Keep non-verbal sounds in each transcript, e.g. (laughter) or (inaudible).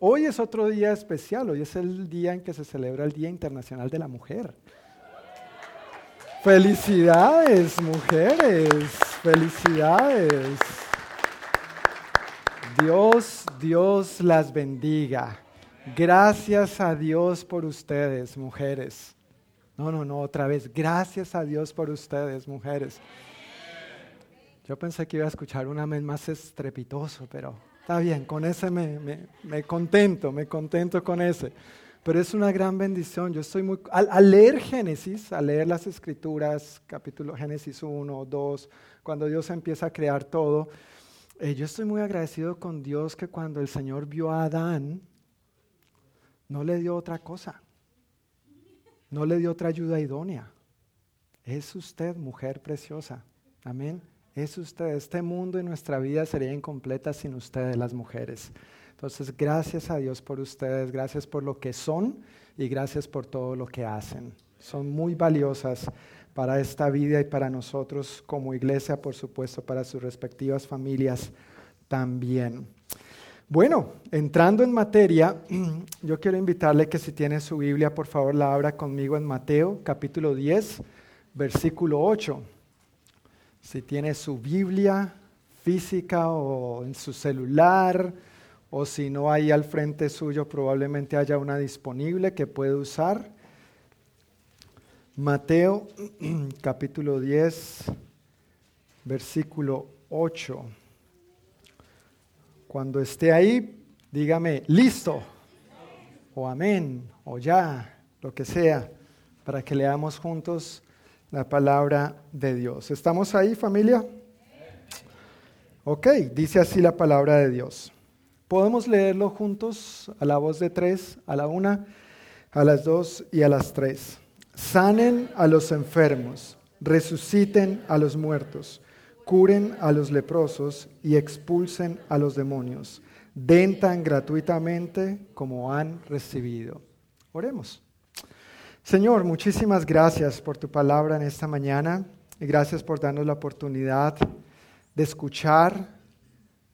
hoy es otro día especial, hoy es el día en que se celebra el Día Internacional de la Mujer. Felicidades, mujeres, felicidades. Dios, Dios las bendiga. Gracias a Dios por ustedes, mujeres. No, no, no, otra vez. Gracias a Dios por ustedes, mujeres. Yo pensé que iba a escuchar un amén más estrepitoso, pero está bien, con ese me, contento, me contento con ese. Pero es una gran bendición. Yo estoy muy. Al, leer Génesis, al leer las escrituras, capítulo Génesis 1, 2, cuando Dios empieza a crear todo, eh, yo estoy muy agradecido con Dios que cuando el Señor vio a Adán, no le dio otra cosa, no le dio otra ayuda idónea. Es usted, mujer preciosa. Amén. Es usted. Este mundo y nuestra vida sería incompleta sin ustedes, las mujeres. Entonces, gracias a Dios por ustedes, gracias por lo que son y gracias por todo lo que hacen. Son muy valiosas para esta vida y para nosotros como iglesia, por supuesto, para sus respectivas familias también. Bueno, entrando en materia, (clears throat) yo quiero invitarle que si tiene su Biblia, por favor, la abra conmigo en Mateo capítulo 10, versículo 8. Si tiene su Biblia física o en su celular, o si no hay al frente suyo, probablemente haya una disponible que puede usar. Mateo (clears throat) capítulo 10, versículo 8. Cuando esté ahí, dígame, listo, o amén, o ya, lo que sea, para que leamos juntos la palabra de Dios. ¿Estamos ahí, familia? Ok, dice así la palabra de Dios. Podemos leerlo juntos a la voz de tres, a la una, a las dos y a las tres. Sanen a los enfermos, resuciten a los muertos curen a los leprosos y expulsen a los demonios. Den tan gratuitamente como han recibido. Oremos. Señor, muchísimas gracias por tu palabra en esta mañana y gracias por darnos la oportunidad de escuchar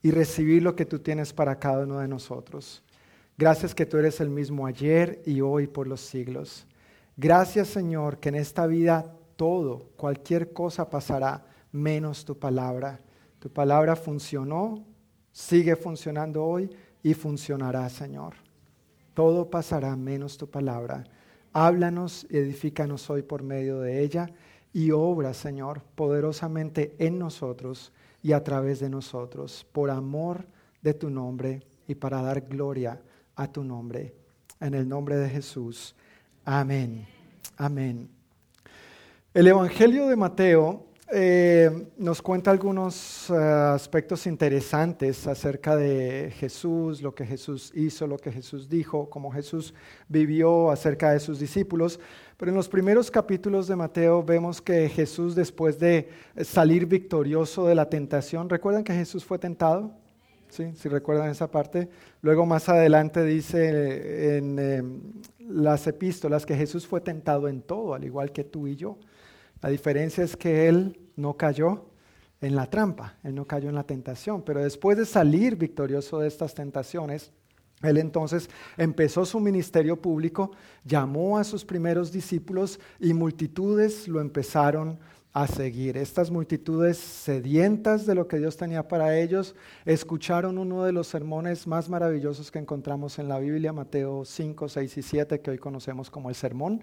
y recibir lo que tú tienes para cada uno de nosotros. Gracias que tú eres el mismo ayer y hoy por los siglos. Gracias Señor que en esta vida todo, cualquier cosa pasará menos tu palabra. Tu palabra funcionó, sigue funcionando hoy y funcionará, Señor. Todo pasará menos tu palabra. Háblanos y edifícanos hoy por medio de ella y obra, Señor, poderosamente en nosotros y a través de nosotros, por amor de tu nombre y para dar gloria a tu nombre. En el nombre de Jesús. Amén. Amén. El Evangelio de Mateo eh, nos cuenta algunos eh, aspectos interesantes acerca de Jesús, lo que Jesús hizo, lo que Jesús dijo, cómo Jesús vivió acerca de sus discípulos. Pero en los primeros capítulos de Mateo vemos que Jesús, después de salir victorioso de la tentación, ¿recuerdan que Jesús fue tentado? ¿Sí? Si recuerdan esa parte. Luego más adelante dice en em, las epístolas que Jesús fue tentado en todo, al igual que tú y yo. La diferencia es que él no cayó en la trampa, él no cayó en la tentación, pero después de salir victorioso de estas tentaciones, él entonces empezó su ministerio público, llamó a sus primeros discípulos y multitudes lo empezaron a seguir. Estas multitudes sedientas de lo que Dios tenía para ellos escucharon uno de los sermones más maravillosos que encontramos en la Biblia, Mateo 5, 6 y 7, que hoy conocemos como el Sermón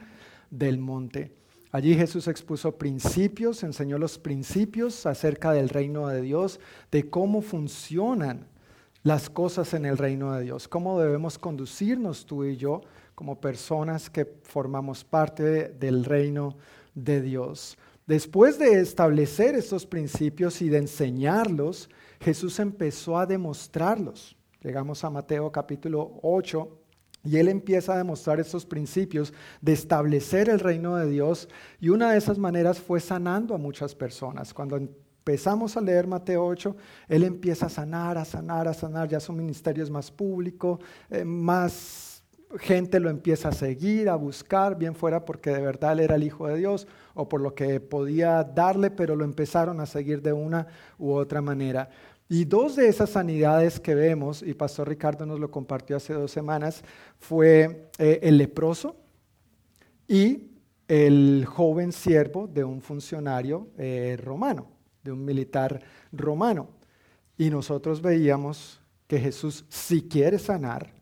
del Monte. Allí Jesús expuso principios, enseñó los principios acerca del reino de Dios, de cómo funcionan las cosas en el reino de Dios, cómo debemos conducirnos tú y yo como personas que formamos parte del reino de Dios. Después de establecer estos principios y de enseñarlos, Jesús empezó a demostrarlos. Llegamos a Mateo capítulo 8, y él empieza a demostrar estos principios de establecer el reino de Dios y una de esas maneras fue sanando a muchas personas. Cuando empezamos a leer Mateo 8, él empieza a sanar, a sanar, a sanar, ya su ministerio es más público, eh, más gente lo empieza a seguir, a buscar, bien fuera porque de verdad él era el Hijo de Dios o por lo que podía darle, pero lo empezaron a seguir de una u otra manera. Y dos de esas sanidades que vemos, y Pastor Ricardo nos lo compartió hace dos semanas, fue eh, el leproso y el joven siervo de un funcionario eh, romano, de un militar romano. Y nosotros veíamos que Jesús si quiere sanar,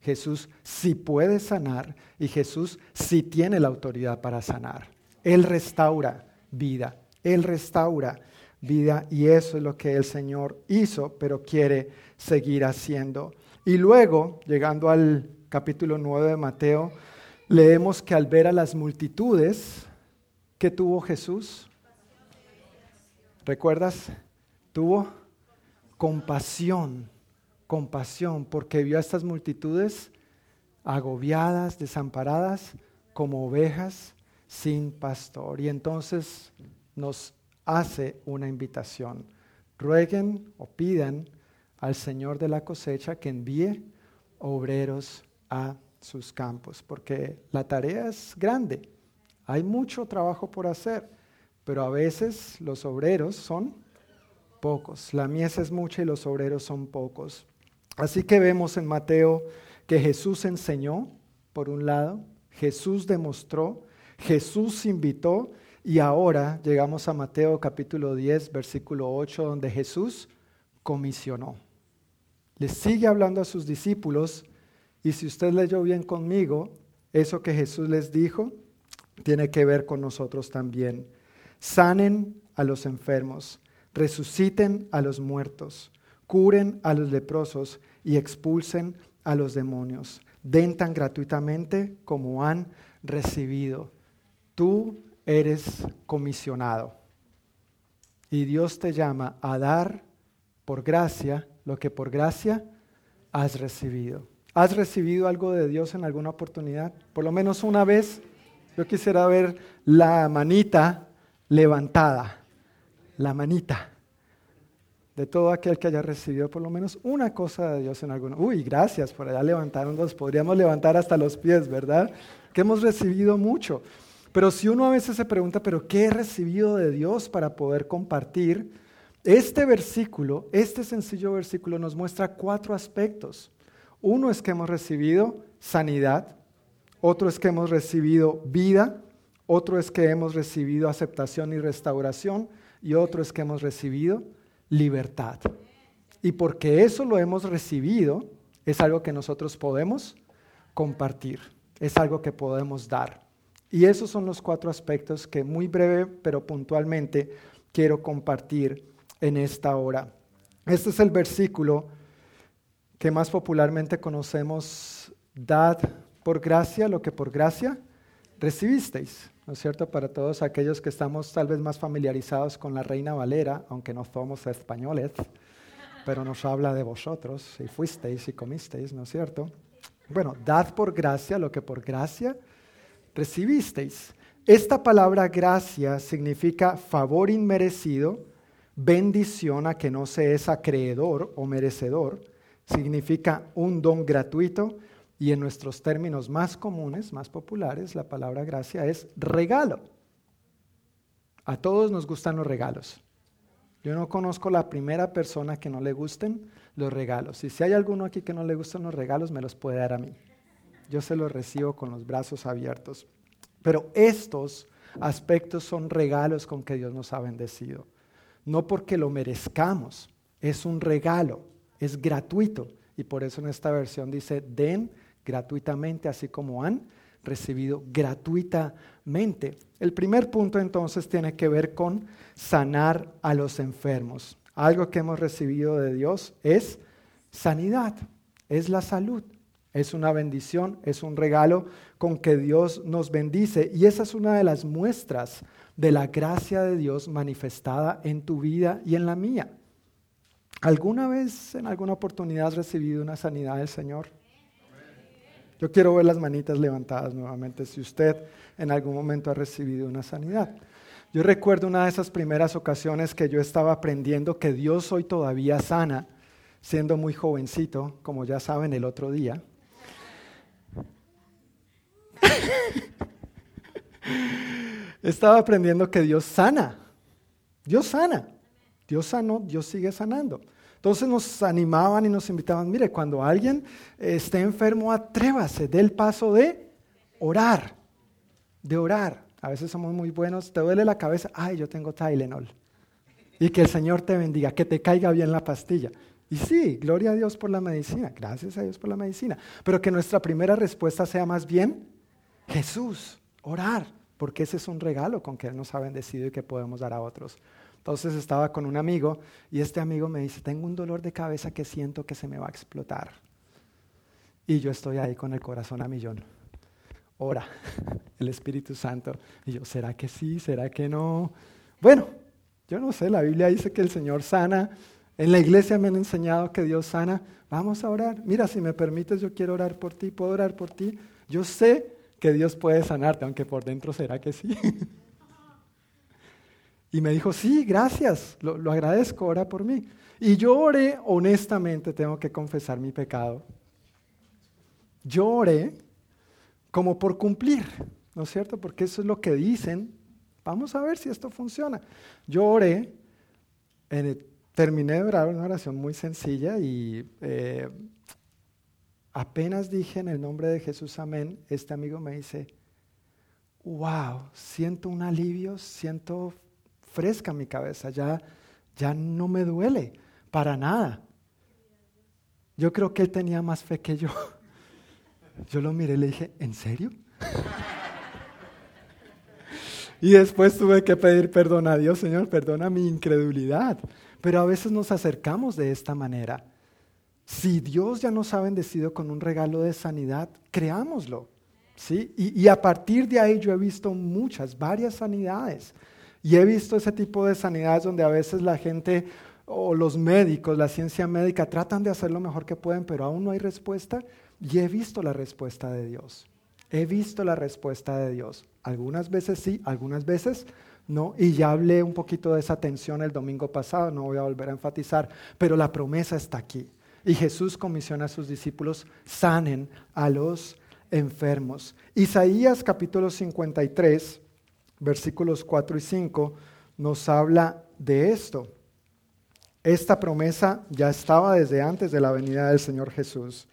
Jesús sí puede sanar y Jesús sí tiene la autoridad para sanar. Él restaura vida, Él restaura vida y eso es lo que el Señor hizo, pero quiere seguir haciendo. Y luego, llegando al capítulo 9 de Mateo, leemos que al ver a las multitudes, ¿qué tuvo Jesús? ¿Recuerdas? Tuvo compasión compasión porque vio a estas multitudes agobiadas, desamparadas, como ovejas sin pastor. Y entonces nos hace una invitación. Rueguen o pidan al Señor de la cosecha que envíe obreros a sus campos, porque la tarea es grande. Hay mucho trabajo por hacer, pero a veces los obreros son pocos. La mies es mucha y los obreros son pocos. Así que vemos en Mateo que Jesús enseñó, por un lado, Jesús demostró, Jesús invitó y ahora llegamos a Mateo capítulo 10, versículo 8, donde Jesús comisionó. Le sigue hablando a sus discípulos y si usted leyó bien conmigo, eso que Jesús les dijo tiene que ver con nosotros también. Sanen a los enfermos, resuciten a los muertos, curen a los leprosos y expulsen a los demonios. Den tan gratuitamente como han recibido. Tú eres comisionado. Y Dios te llama a dar por gracia lo que por gracia has recibido. ¿Has recibido algo de Dios en alguna oportunidad? Por lo menos una vez. Yo quisiera ver la manita levantada. La manita de todo aquel que haya recibido por lo menos una cosa de Dios en alguno. Uy, gracias, por allá levantaron dos, podríamos levantar hasta los pies, ¿verdad? Que hemos recibido mucho. Pero si uno a veces se pregunta, ¿pero qué he recibido de Dios para poder compartir? Este versículo, este sencillo versículo nos muestra cuatro aspectos. Uno es que hemos recibido sanidad, otro es que hemos recibido vida, otro es que hemos recibido aceptación y restauración y otro es que hemos recibido libertad. Y porque eso lo hemos recibido, es algo que nosotros podemos compartir, es algo que podemos dar. Y esos son los cuatro aspectos que muy breve pero puntualmente quiero compartir en esta hora. Este es el versículo que más popularmente conocemos, dad por gracia lo que por gracia recibisteis. ¿no es cierto? Para todos aquellos que estamos tal vez más familiarizados con la Reina Valera, aunque no somos españoles, pero nos habla de vosotros, si fuisteis y comisteis, ¿no es cierto? Bueno, dad por gracia lo que por gracia recibisteis. Esta palabra gracia significa favor inmerecido, bendición a que no se es acreedor o merecedor, significa un don gratuito y en nuestros términos más comunes, más populares, la palabra gracia es regalo. A todos nos gustan los regalos. Yo no conozco la primera persona que no le gusten los regalos. Y si hay alguno aquí que no le gustan los regalos, me los puede dar a mí. Yo se los recibo con los brazos abiertos. Pero estos aspectos son regalos con que Dios nos ha bendecido. No porque lo merezcamos, es un regalo, es gratuito. Y por eso en esta versión dice, den gratuitamente, así como han recibido gratuitamente. El primer punto entonces tiene que ver con sanar a los enfermos. Algo que hemos recibido de Dios es sanidad, es la salud. Es una bendición, es un regalo con que Dios nos bendice. Y esa es una de las muestras de la gracia de Dios manifestada en tu vida y en la mía. ¿Alguna vez, en alguna oportunidad, has recibido una sanidad del Señor? Yo quiero ver las manitas levantadas nuevamente si usted en algún momento ha recibido una sanidad. Yo recuerdo una de esas primeras ocasiones que yo estaba aprendiendo que Dios hoy todavía sana, siendo muy jovencito, como ya saben el otro día. Estaba aprendiendo que Dios sana. Dios sana. Dios sanó, Dios sigue sanando. Entonces nos animaban y nos invitaban, mire, cuando alguien esté enfermo, atrévase del paso de orar, de orar. A veces somos muy buenos, te duele la cabeza, ay, yo tengo Tylenol. Y que el Señor te bendiga, que te caiga bien la pastilla. Y sí, gloria a Dios por la medicina, gracias a Dios por la medicina. Pero que nuestra primera respuesta sea más bien Jesús, orar, porque ese es un regalo con que Él nos ha bendecido y que podemos dar a otros. Entonces estaba con un amigo y este amigo me dice, tengo un dolor de cabeza que siento que se me va a explotar. Y yo estoy ahí con el corazón a millón. Ora, (laughs) el Espíritu Santo. Y yo, ¿será que sí? ¿Será que no? Bueno, yo no sé, la Biblia dice que el Señor sana. En la iglesia me han enseñado que Dios sana. Vamos a orar. Mira, si me permites, yo quiero orar por ti, puedo orar por ti. Yo sé que Dios puede sanarte, aunque por dentro será que sí. (laughs) Y me dijo, sí, gracias, lo, agradezco, ora por mí. Y yo oré, honestamente, tengo que confesar mi pecado. Yo oré como por cumplir, ¿no es cierto? Porque eso es lo que dicen. Vamos a ver si esto funciona. Yo oré, terminé de orar una oración muy sencilla y eh, apenas dije en el nombre de Jesús, amén, este amigo me dice, wow, siento un alivio, siento fresca mi cabeza, ya, ya no me duele para nada. Yo creo que él tenía más fe que yo. (laughs) Yo lo miré y le dije, ¿en serio? (laughs) y después tuve que pedir perdón a Dios, Señor, perdona mi incredulidad. Pero a veces nos acercamos de esta manera. Si Dios ya nos ha bendecido con un regalo de sanidad, creámoslo. ¿sí? Y, y a partir de ahí yo he visto muchas, varias sanidades. Y he visto ese tipo de sanidades donde a veces la gente o los médicos, la ciencia médica, tratan de hacer lo mejor que pueden, pero aún no hay respuesta. Y he visto la respuesta de Dios. He visto la respuesta de Dios. Algunas veces sí, algunas veces no. Y ya hablé un poquito de esa tensión el domingo pasado, no voy a volver a enfatizar, pero la promesa está aquí. Y Jesús comisiona a sus discípulos, sanen a los enfermos. Isaías capítulo 53 versículos 4 y 5, nos habla de esto. Esta promesa ya estaba desde antes de la venida del Señor Jesús.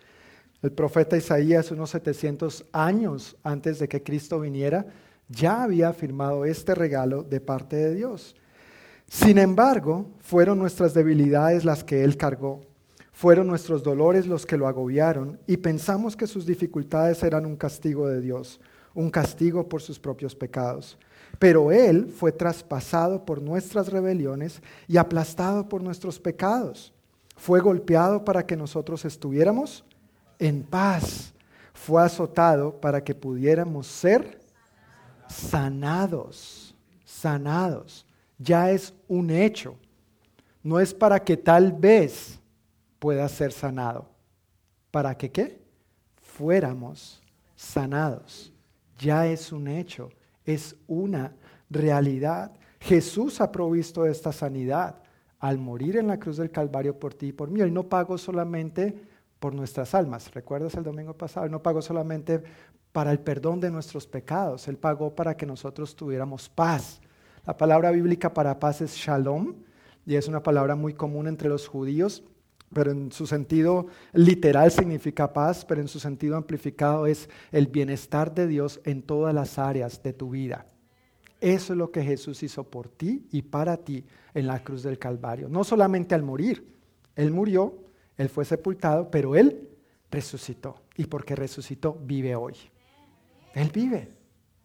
El profeta Isaías, unos 700 años antes de que Cristo viniera, ya había firmado este regalo de parte de Dios. Sin embargo, fueron nuestras debilidades las que Él cargó, fueron nuestros dolores los que lo agobiaron y pensamos que sus dificultades eran un castigo de Dios, un castigo por sus propios pecados. Pero Él fue traspasado por nuestras rebeliones y aplastado por nuestros pecados. Fue golpeado para que nosotros estuviéramos en paz. Fue azotado para que pudiéramos ser sanados. Sanados. Ya es un hecho. No es para que tal vez pueda ser sanado. ¿Para que qué? Fuéramos sanados. Ya es un hecho es una realidad. Jesús ha provisto esta sanidad al morir en la cruz del Calvario por ti y por mí. Él no pagó solamente por nuestras almas. ¿Recuerdas el domingo pasado? Él no pagó solamente para el perdón de nuestros pecados. Él pagó para que nosotros tuviéramos paz. La palabra bíblica para paz es shalom y es una palabra muy común entre los judíos pero en su sentido literal significa paz, pero en su sentido amplificado es el bienestar de Dios en todas las áreas de tu vida. Eso es lo que Jesús hizo por ti y para ti en la cruz del Calvario. No solamente al morir, Él murió, Él fue sepultado, pero Él resucitó. Y porque resucitó, vive hoy. Él vive,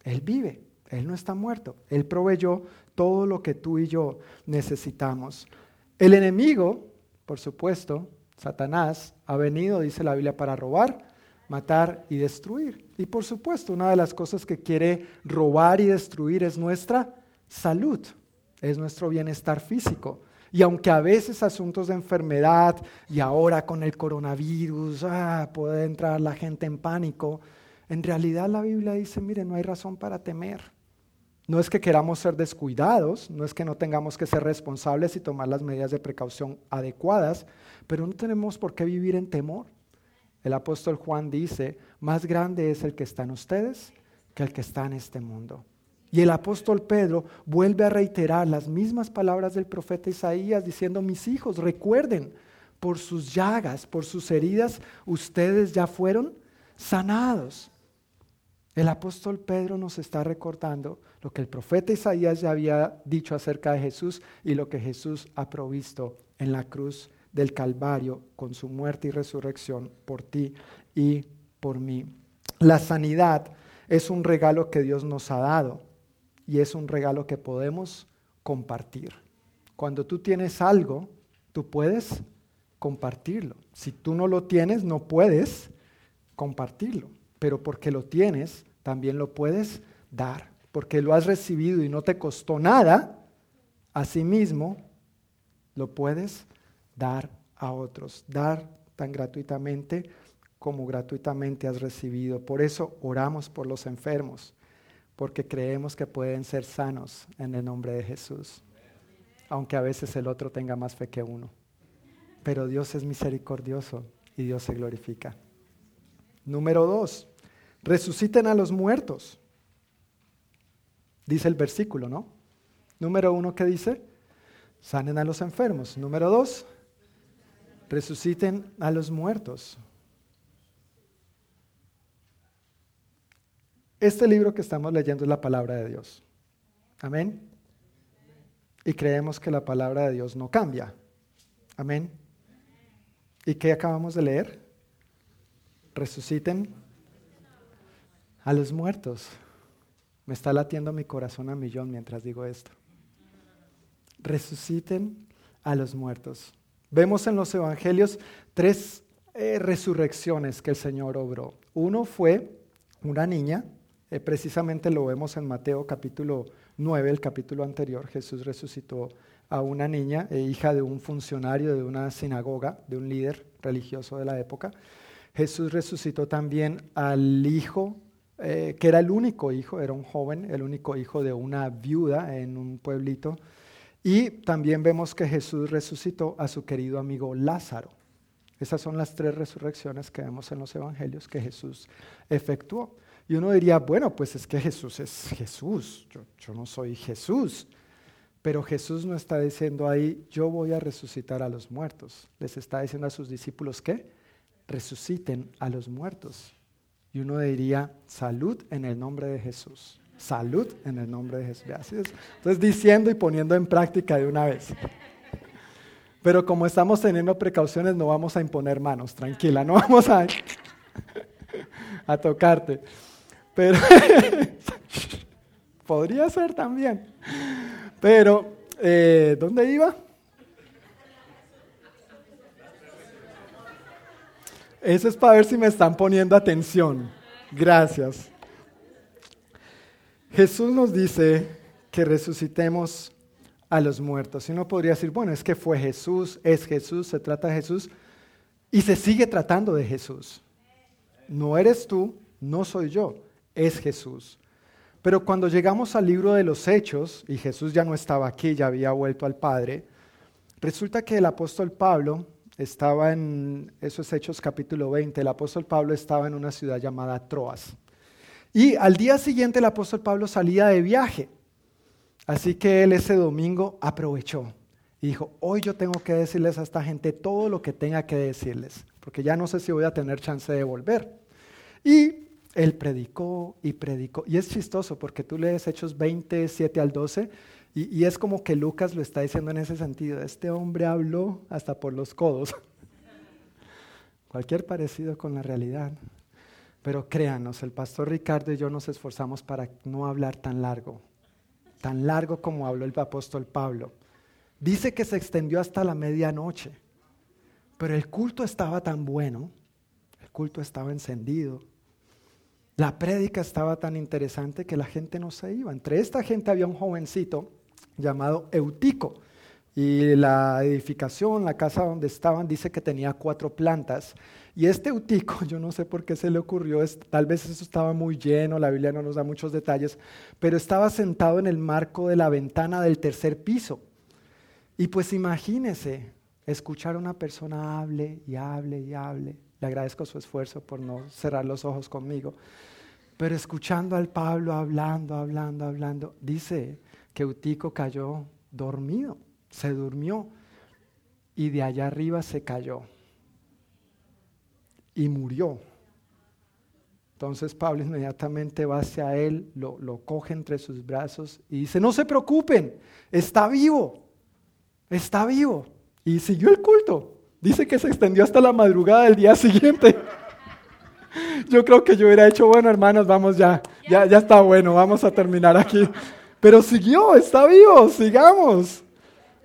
Él vive, Él no está muerto. Él proveyó todo lo que tú y yo necesitamos. El enemigo por supuesto, Satanás ha venido, dice la Biblia, para robar, matar y destruir. Y por supuesto, una de las cosas que quiere robar y destruir es nuestra salud, es nuestro bienestar físico. Y aunque a veces asuntos de enfermedad y ahora con el coronavirus, ah, puede entrar la gente en pánico, en realidad la Biblia dice, mire, no hay razón para temer. No es que queramos ser descuidados, no es que no tengamos que ser responsables y tomar las medidas de precaución adecuadas, pero no tenemos por qué vivir en temor. El apóstol Juan dice, más grande es el que está en ustedes que el que está en este mundo. Y el apóstol Pedro vuelve a reiterar las mismas palabras del profeta Isaías diciendo, mis hijos, recuerden por sus llagas, por sus heridas, ustedes ya fueron sanados. El apóstol Pedro nos está recordando lo que el profeta Isaías ya había dicho acerca de Jesús y lo que Jesús ha provisto en la cruz del Calvario con su muerte y resurrección por ti y por mí. La sanidad es un regalo que Dios nos ha dado y es un regalo que podemos compartir. Cuando tú tienes algo, tú puedes compartirlo. Si tú no lo tienes, no puedes compartirlo. Pero porque lo tienes, también lo puedes dar. Porque lo has recibido y no te costó nada, asimismo lo puedes dar a otros. Dar tan gratuitamente como gratuitamente has recibido. Por eso oramos por los enfermos, porque creemos que pueden ser sanos en el nombre de Jesús aunque a veces el otro tenga más fe que uno. Pero Dios es misericordioso y Dios se glorifica. Número dos, resuciten a los muertos. Dice el versículo, ¿no? Número uno, ¿qué dice? Sanen a los enfermos. Número dos, resuciten a los muertos. Este libro que estamos leyendo es la palabra de Dios. Amén y creemos que la palabra de Dios no cambia. Amén. ¿Y qué acabamos de leer? Resuciten a los muertos. Me está latiendo mi corazón a millón mientras digo esto. Resuciten a los muertos. Vemos en los evangelios tres eh, resurrecciones que el Señor obró. Uno fue una niña, eh, precisamente lo vemos en Mateo capítulo 9, el capítulo anterior, Jesús resucitó a una niña, eh, hija de un funcionario de una sinagoga, de un líder religioso de la época. Jesús resucitó también al hijo, eh, que era el único hijo, era un joven, el único hijo de una viuda en un pueblito. Y también vemos que Jesús resucitó a su querido amigo Lázaro. Esas son las tres resurrecciones que vemos en los evangelios que Jesús efectuó. Y uno diría, bueno, pues es que Jesús es Jesús, yo, no soy Jesús. Pero Jesús no está diciendo ahí, yo voy a resucitar a los muertos. Les está diciendo a sus discípulos que resuciten a los muertos. Y uno diría, salud en el nombre de Jesús. Salud en el nombre de Jesús. Entonces diciendo y poniendo en práctica de una vez. Pero como estamos teniendo precauciones, no vamos a imponer manos, tranquila, no vamos a, a tocarte. Pero (laughs) podría ser también. Pero, eh, ¿dónde iba? Eso es para ver si me están poniendo atención. Gracias. Jesús nos dice que resucitemos a los muertos. Y uno podría decir, bueno, es que fue Jesús, es Jesús, se trata de Jesús y se sigue tratando de Jesús. No eres tú, no soy yo es Jesús. Pero cuando llegamos al libro de los Hechos, y Jesús ya no estaba aquí, ya había vuelto al Padre, resulta que el apóstol Pablo estaba en, esos Hechos capítulo 20, el apóstol Pablo estaba en una ciudad llamada Troas. Y al día siguiente el apóstol Pablo salía de viaje. Así que él ese domingo aprovechó y dijo, hoy yo tengo que decirles a esta gente todo lo que tenga que decirles, porque ya no sé si voy a tener chance de volver. Y él predicó y predicó. Y es chistoso porque tú lees Hechos 27 al 12 y, es como que Lucas lo está diciendo en ese sentido. Este hombre habló hasta por los codos. (laughs) Cualquier parecido con la realidad. Pero créanos, el pastor Ricardo y yo nos esforzamos para no hablar tan largo, tan largo como habló el apóstol Pablo. Dice que se extendió hasta la medianoche, pero el culto estaba tan bueno, el culto estaba encendido, la prédica estaba tan interesante que la gente no se iba. Entre esta gente había un jovencito llamado Eutico. Y la edificación, la casa donde estaban, dice que tenía cuatro plantas. Y este Eutico, (laughs) yo no sé por qué se le ocurrió, tal vez eso estaba muy lleno, la Biblia no nos da muchos detalles, pero estaba sentado en el marco de la ventana del tercer piso. Y pues imagínese escuchar a una persona hable y hable y hable. Le agradezco su esfuerzo por no cerrar los ojos conmigo. Pero escuchando al Pablo hablando, hablando, hablando, dice que Eutico cayó dormido, se durmió. y de allá arriba se cayó y murió. Entonces Pablo inmediatamente va hacia él, lo, lo, coge entre sus brazos y dice, no se preocupen, está vivo, está vivo. Y siguió el culto. Dice que se extendió hasta la madrugada del día siguiente. (laughs) Yo creo que yo hubiera hecho, bueno hermanos, vamos ya, ya, ya está bueno, vamos a terminar aquí. Pero siguió, está vivo, sigamos.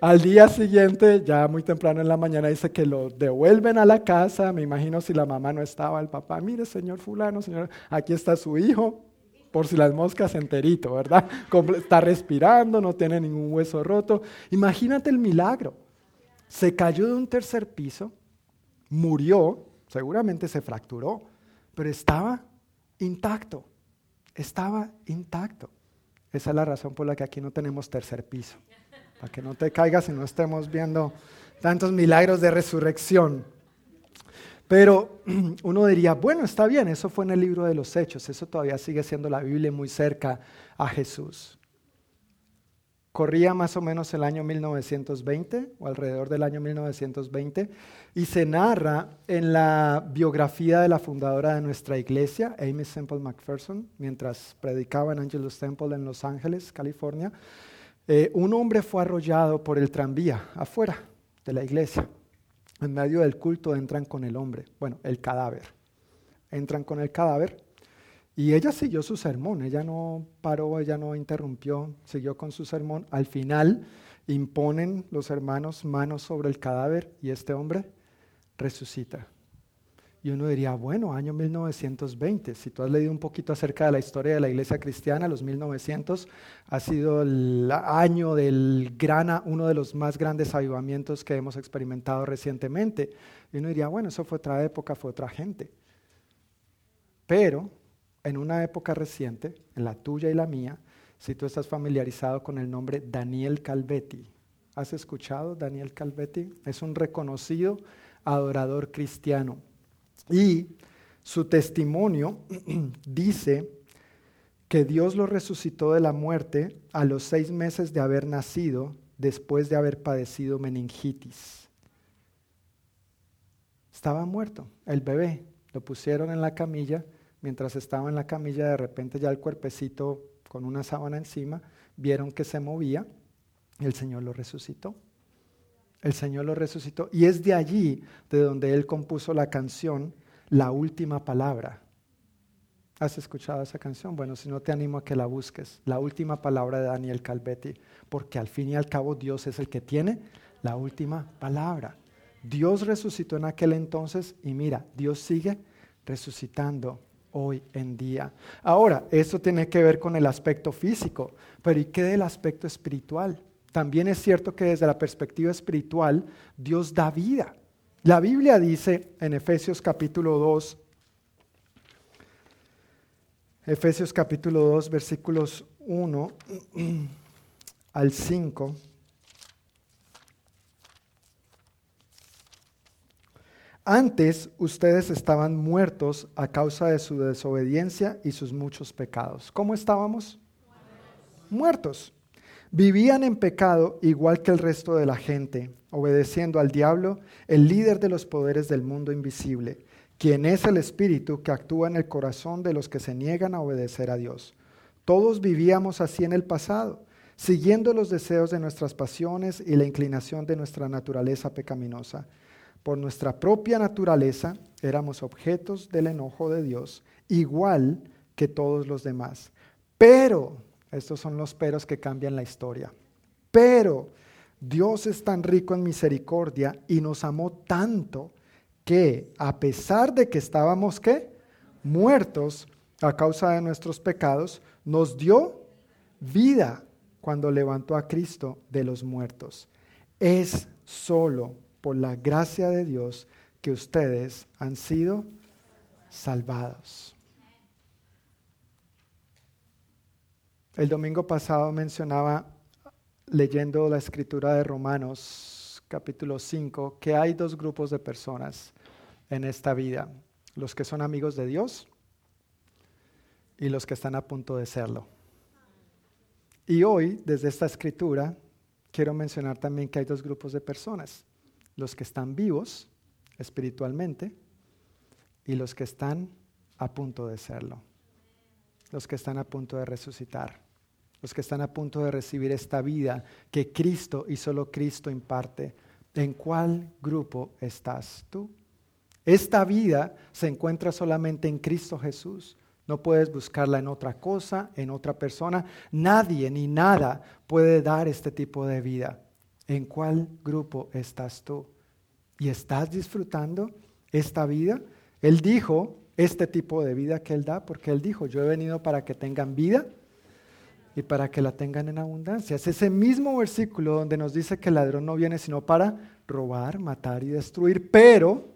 Al día siguiente, ya muy temprano en la mañana, dice que lo devuelven a la casa. Me imagino si la mamá no estaba, el papá, mire, señor fulano, señor, aquí está su hijo, por si las moscas enterito, ¿verdad? (laughs) Está respirando, no tiene ningún hueso roto. Imagínate el milagro. Se cayó de un tercer piso, murió, seguramente se fracturó, pero estaba intacto, estaba intacto. Esa es la razón por la que aquí no tenemos tercer piso para que no te caigas y no estemos viendo tantos milagros de resurrección. Pero (clears throat) uno diría, bueno, está bien, eso fue en el libro de los Hechos, eso todavía sigue siendo la Biblia muy cerca a Jesús. Corría más o menos el año 1920 o alrededor del año 1920 y se narra en la biografía de la fundadora de nuestra iglesia, Amy Semple McPherson, mientras predicaba en Angelus Temple en Los Ángeles, California, eh, un hombre fue arrollado por el tranvía afuera de la iglesia. En medio del culto entran con el hombre, bueno, el cadáver. Entran con el cadáver y ella siguió su sermón, ella no paró, ella no interrumpió, siguió con su sermón. Al final imponen los hermanos manos sobre el cadáver y este hombre resucita. Y uno diría, bueno, año 1920, si tú has leído un poquito acerca de la historia de la iglesia cristiana, los 1900 ha sido el año del gran, uno de los más grandes avivamientos que hemos experimentado recientemente. Y uno diría, bueno, eso fue otra época, fue otra gente. Pero en una época reciente, en la tuya y la mía, si tú estás familiarizado con el nombre Daniel Calvetti, ¿has escuchado Daniel Calvetti? Es un reconocido adorador cristiano y su testimonio (clears throat) dice que Dios lo resucitó de la muerte a los seis meses de haber nacido después de haber padecido meningitis. Estaba muerto el bebé, lo pusieron en la camilla, mientras estaba en la camilla de repente ya el cuerpecito con una sábana encima, vieron que se movía y el Señor lo resucitó. El Señor lo resucitó. Y es de allí de donde Él compuso la canción La última palabra. ¿Has escuchado esa canción? Bueno, si no te animo a que la busques. La última palabra de Daniel Calvetti. Porque al fin y al cabo Dios es el que tiene la última palabra. Dios resucitó en aquel entonces y mira, Dios sigue resucitando hoy en día. Ahora, esto tiene que ver con el aspecto físico, pero ¿y qué del aspecto espiritual? también es cierto que desde la perspectiva espiritual Dios da vida. La Biblia dice en Efesios capítulo 2, Efesios capítulo 2, versículos 1 (clears throat) al 5. Antes ustedes estaban muertos a causa de su desobediencia y sus muchos pecados. ¿Cómo estábamos? Muertos. Vivían en pecado igual que el resto de la gente, obedeciendo al diablo, el líder de los poderes del mundo invisible, quien es el espíritu que actúa en el corazón de los que se niegan a obedecer a Dios. Todos vivíamos así en el pasado, siguiendo los deseos de nuestras pasiones y la inclinación de nuestra naturaleza pecaminosa. Por nuestra propia naturaleza éramos objetos del enojo de Dios, igual que todos los demás. Pero estos son los peros que cambian la historia. Pero Dios es tan rico en misericordia y nos amó tanto que a pesar de que estábamos ¿qué? muertos a causa de nuestros pecados, nos dio vida cuando levantó a Cristo de los muertos. Es solo por la gracia de Dios que ustedes han sido salvados. El domingo pasado mencionaba, leyendo la escritura de Romanos capítulo 5, que hay dos grupos de personas en esta vida, los que son amigos de Dios y los que están a punto de serlo. Y hoy, desde esta escritura, quiero mencionar también que hay dos grupos de personas, los que están vivos espiritualmente y los que están a punto de serlo, los que están a punto de resucitar, los que están a punto de recibir esta vida que Cristo y solo Cristo imparte. ¿En cuál grupo estás tú? Esta vida se encuentra solamente en Cristo Jesús. No puedes buscarla en otra cosa, en otra persona. Nadie ni nada puede dar este tipo de vida. ¿En cuál grupo estás tú? ¿Y estás disfrutando esta vida? Él dijo este tipo de vida que Él da porque Él dijo, yo he venido para que tengan vida y para que la tengan en abundancia. Es ese mismo versículo donde nos dice que el ladrón no viene sino para robar, matar y destruir, pero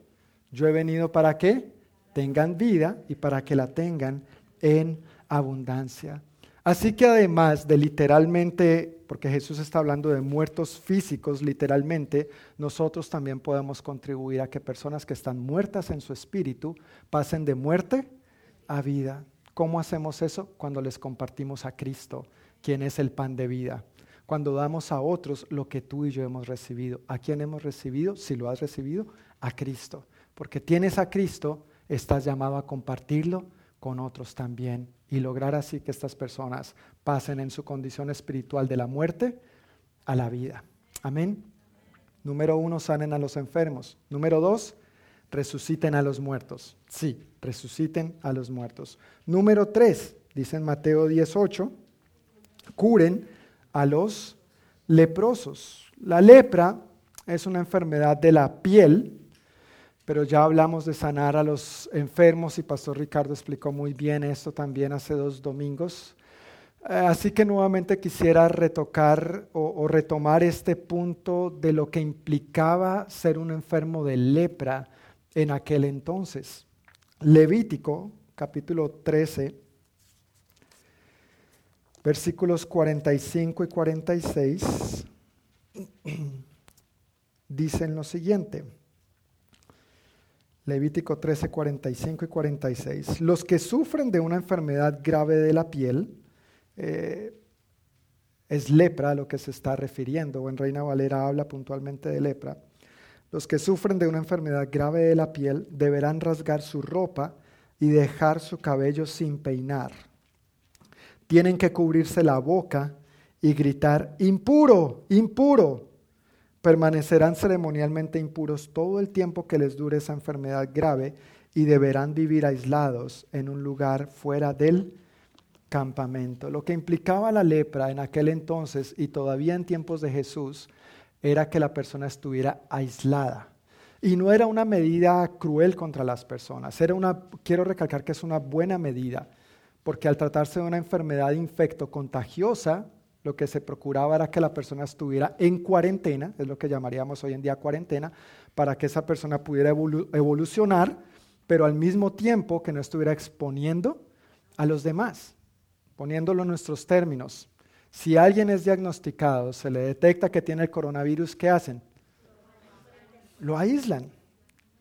yo he venido para que tengan vida y para que la tengan en abundancia. Así que además de literalmente, porque Jesús está hablando de muertos físicos literalmente, nosotros también podemos contribuir a que personas que están muertas en su espíritu pasen de muerte a vida. ¿Cómo hacemos eso? Cuando les compartimos a Cristo, quien es el pan de vida. Cuando damos a otros lo que tú y yo hemos recibido. ¿A quién hemos recibido? Si lo has recibido, a Cristo porque tienes a Cristo, estás llamado a compartirlo con otros también y lograr así que estas personas pasen en su condición espiritual de la muerte a la vida. Amén. Número uno, sanen a los enfermos. Número dos, resuciten a los muertos. Sí, resuciten a los muertos. Número tres, dice en Mateo 18, curen a los leprosos. La lepra es una enfermedad de la piel pero ya hablamos de sanar a los enfermos y Pastor Ricardo explicó muy bien esto también hace dos domingos. Eh, así que nuevamente quisiera retocar o, retomar este punto de lo que implicaba ser un enfermo de lepra en aquel entonces. Levítico capítulo 13, versículos 45 y 46, (clears throat) dicen lo siguiente. Levítico 13, 45 y 46. Los que sufren de una enfermedad grave de la piel, eh, es lepra a lo que se está refiriendo, o en Reina Valera habla puntualmente de lepra. Los que sufren de una enfermedad grave de la piel deberán rasgar su ropa y dejar su cabello sin peinar. Tienen que cubrirse la boca y gritar, impuro, impuro permanecerán ceremonialmente impuros todo el tiempo que les dure esa enfermedad grave y deberán vivir aislados en un lugar fuera del campamento. Lo que implicaba la lepra en aquel entonces y todavía en tiempos de Jesús era que la persona estuviera aislada. Y no era una medida cruel contra las personas, era una, quiero recalcar que es una buena medida, porque al tratarse de una enfermedad infecto contagiosa, lo que se procuraba era que la persona estuviera en cuarentena, es lo que llamaríamos hoy en día cuarentena, para que esa persona pudiera evolucionar, pero al mismo tiempo que no estuviera exponiendo a los demás, poniéndolo en nuestros términos. Si alguien es diagnosticado, se le detecta que tiene el coronavirus, ¿qué hacen? Lo aíslan.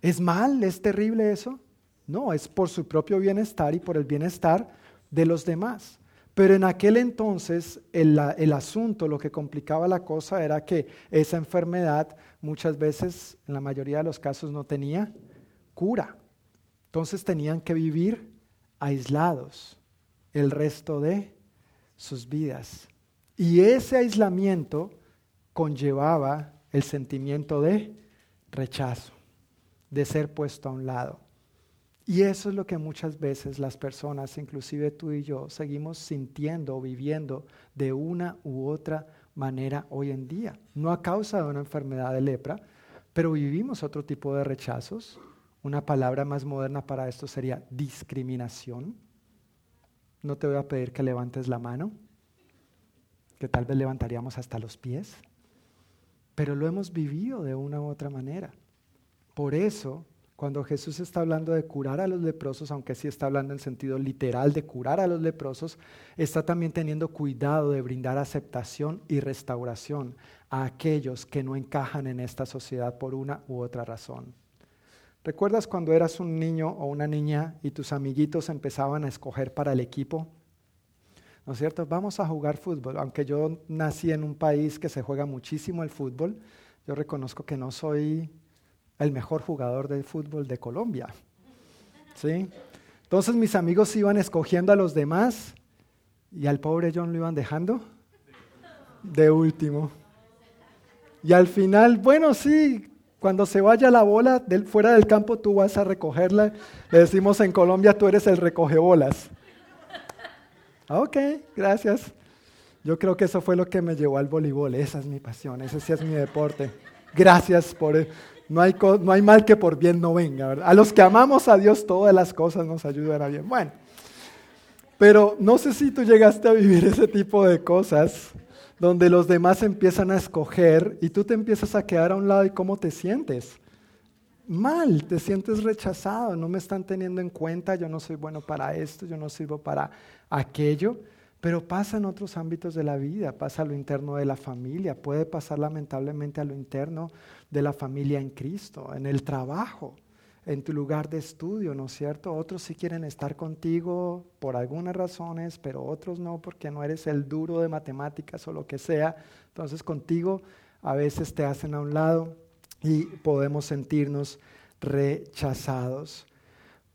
¿Es mal? ¿Es terrible eso? No, es por su propio bienestar y por el bienestar de los demás. Pero en aquel entonces el, asunto, lo que complicaba la cosa era que esa enfermedad muchas veces, en la mayoría de los casos, no tenía cura. Entonces tenían que vivir aislados el resto de sus vidas. Y ese aislamiento conllevaba el sentimiento de rechazo, de ser puesto a un lado. Y eso es lo que muchas veces las personas, inclusive tú y yo, seguimos sintiendo o viviendo de una u otra manera hoy en día. No a causa de una enfermedad de lepra, pero vivimos otro tipo de rechazos. Una palabra más moderna para esto sería discriminación. No te voy a pedir que levantes la mano, que tal vez levantaríamos hasta los pies, pero lo hemos vivido de una u otra manera. Por eso cuando Jesús está hablando de curar a los leprosos, aunque sí está hablando en sentido literal de curar a los leprosos, está también teniendo cuidado de brindar aceptación y restauración a aquellos que no encajan en esta sociedad por una u otra razón. ¿Recuerdas cuando eras un niño o una niña y tus amiguitos empezaban a escoger para el equipo? ¿No es cierto? Vamos a jugar fútbol. Aunque yo nací en un país que se juega muchísimo el fútbol, Yo reconozco que no soy el mejor jugador de fútbol de Colombia. ¿Sí? Entonces mis amigos iban escogiendo a los demás y al pobre John lo iban dejando de último. Y al final, bueno, sí, cuando se vaya la bola fuera del campo, tú vas a recogerla. Le decimos en Colombia, tú eres el recogebolas. Ah, ok, gracias. Yo creo que eso fue lo que me llevó al voleibol. Esa es mi pasión, ese sí es mi deporte. Gracias por... No hay, mal que por bien no venga. A los que amamos a Dios, todas las cosas nos ayudan a bien. Bueno, pero no sé si tú llegaste a vivir (laughs) ese tipo de cosas donde los demás empiezan a escoger y tú te empiezas a quedar a un lado y cómo te sientes. Mal, te sientes rechazado, no me están teniendo en cuenta, yo no soy bueno para esto, yo no sirvo para aquello, pero pasa en otros ámbitos de la vida, pasa a lo interno de la familia, puede pasar lamentablemente a lo interno de la familia en Cristo, en el trabajo en tu lugar de estudio, ¿no es cierto? Otros sí quieren estar contigo por algunas razones, pero otros no porque no eres el duro de matemáticas o lo que sea. Entonces contigo a veces te hacen a un lado y podemos sentirnos rechazados.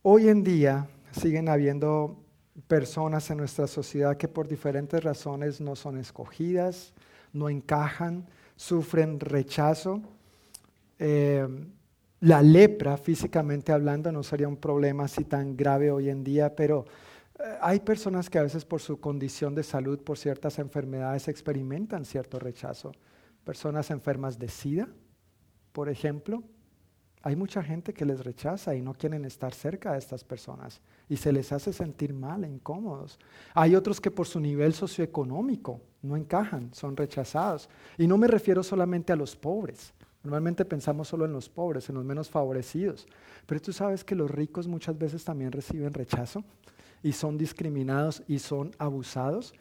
Hoy en día siguen habiendo personas en nuestra sociedad que por diferentes razones no son escogidas, no encajan, sufren rechazo. Eh, la lepra, físicamente hablando, no sería un problema así tan grave hoy en día, pero eh, hay personas que a veces por su condición de salud, por ciertas enfermedades, experimentan cierto rechazo. Personas enfermas de SIDA, por ejemplo, hay mucha gente que les rechaza y no quieren estar cerca de estas personas y se les hace sentir mal e incómodos. Hay otros que por su nivel socioeconómico no encajan, son rechazados. Y no me refiero solamente a los pobres. Normalmente pensamos solo en los pobres, en los menos favorecidos, pero tú sabes que los ricos muchas veces también reciben rechazo y son discriminados y son abusados.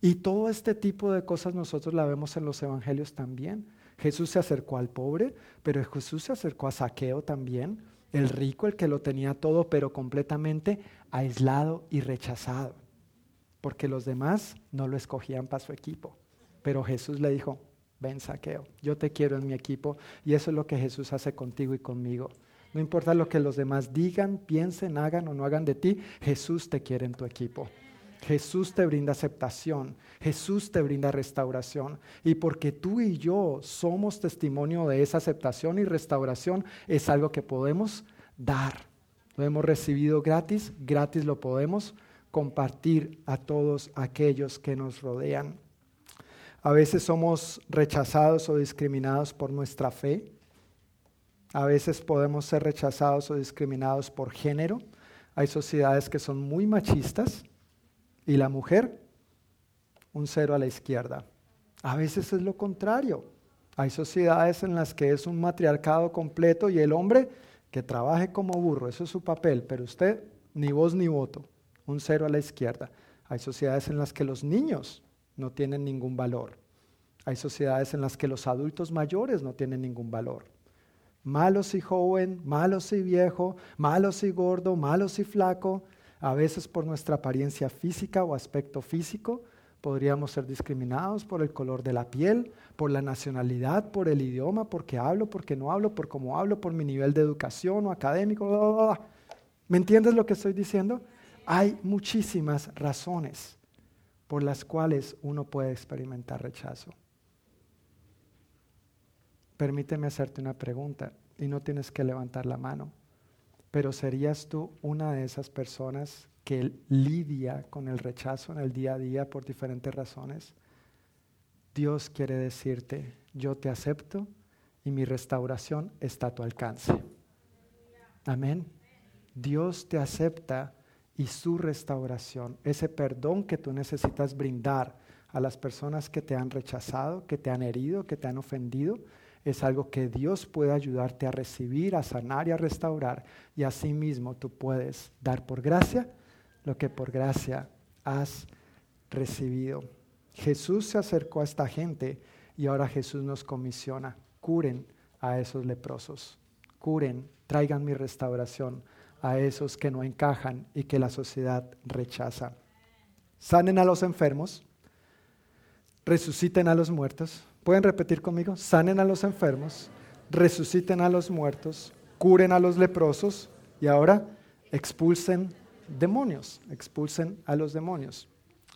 Y todo este tipo de cosas nosotros la vemos en los evangelios también. Jesús se acercó al pobre, pero Jesús se acercó a Saqueo también, el rico, el que lo tenía todo, pero completamente aislado y rechazado, porque los demás no lo escogían para su equipo. Pero Jesús le dijo, ven saqueo, yo te quiero en mi equipo y eso es lo que Jesús hace contigo y conmigo. No importa lo que los demás digan, piensen, hagan o no hagan de ti, Jesús te quiere en tu equipo. Jesús te brinda aceptación, Jesús te brinda restauración. Y porque tú y yo somos testimonio de esa aceptación y restauración, es algo que podemos dar. Lo hemos recibido gratis, gratis lo podemos compartir a todos aquellos que nos rodean. A veces somos rechazados o discriminados por nuestra fe. A veces podemos ser rechazados o discriminados por género. Hay sociedades que son muy machistas y la mujer un cero a la izquierda. A veces es lo contrario. Hay sociedades en las que es un matriarcado completo y el hombre que trabaje como burro, eso es su papel, pero usted ni voz ni voto, un cero a la izquierda. Hay sociedades en las que los niños no tienen ningún valor. Hay sociedades en las que los adultos mayores no tienen ningún valor. Malos y joven, malos y viejo, malos y gordo, malos y flaco, a veces por nuestra apariencia física o aspecto físico, podríamos ser discriminados por el color de la piel, por la nacionalidad, por el idioma, porque hablo, porque no hablo, por cómo hablo, por mi nivel de educación o académico. ¿Me entiendes lo que estoy diciendo? Hay muchísimas razones por las cuales uno puede experimentar rechazo. Permíteme hacerte una pregunta y no tienes que levantar la mano, pero ¿serías tú una de esas personas que lidia con el rechazo en el día a día por diferentes razones? Dios quiere decirte, yo te acepto y mi restauración está a tu alcance. Amén. Dios te acepta y su restauración, ese perdón que tú necesitas brindar a las personas que te han rechazado, que te han herido, que te han ofendido, es algo que Dios puede ayudarte a recibir, a sanar y a restaurar. Y asimismo tú puedes dar por gracia lo que por gracia has recibido. Jesús se acercó a esta gente y ahora Jesús nos comisiona. Curen a esos leprosos. Curen, traigan mi restauración a esos que no encajan y que la sociedad rechaza. Sanen a los enfermos, resuciten a los muertos, ¿Pueden repetir conmigo? Sanen a los enfermos, resuciten a los muertos, curen a los leprosos y ahora expulsen demonios, expulsen a los demonios.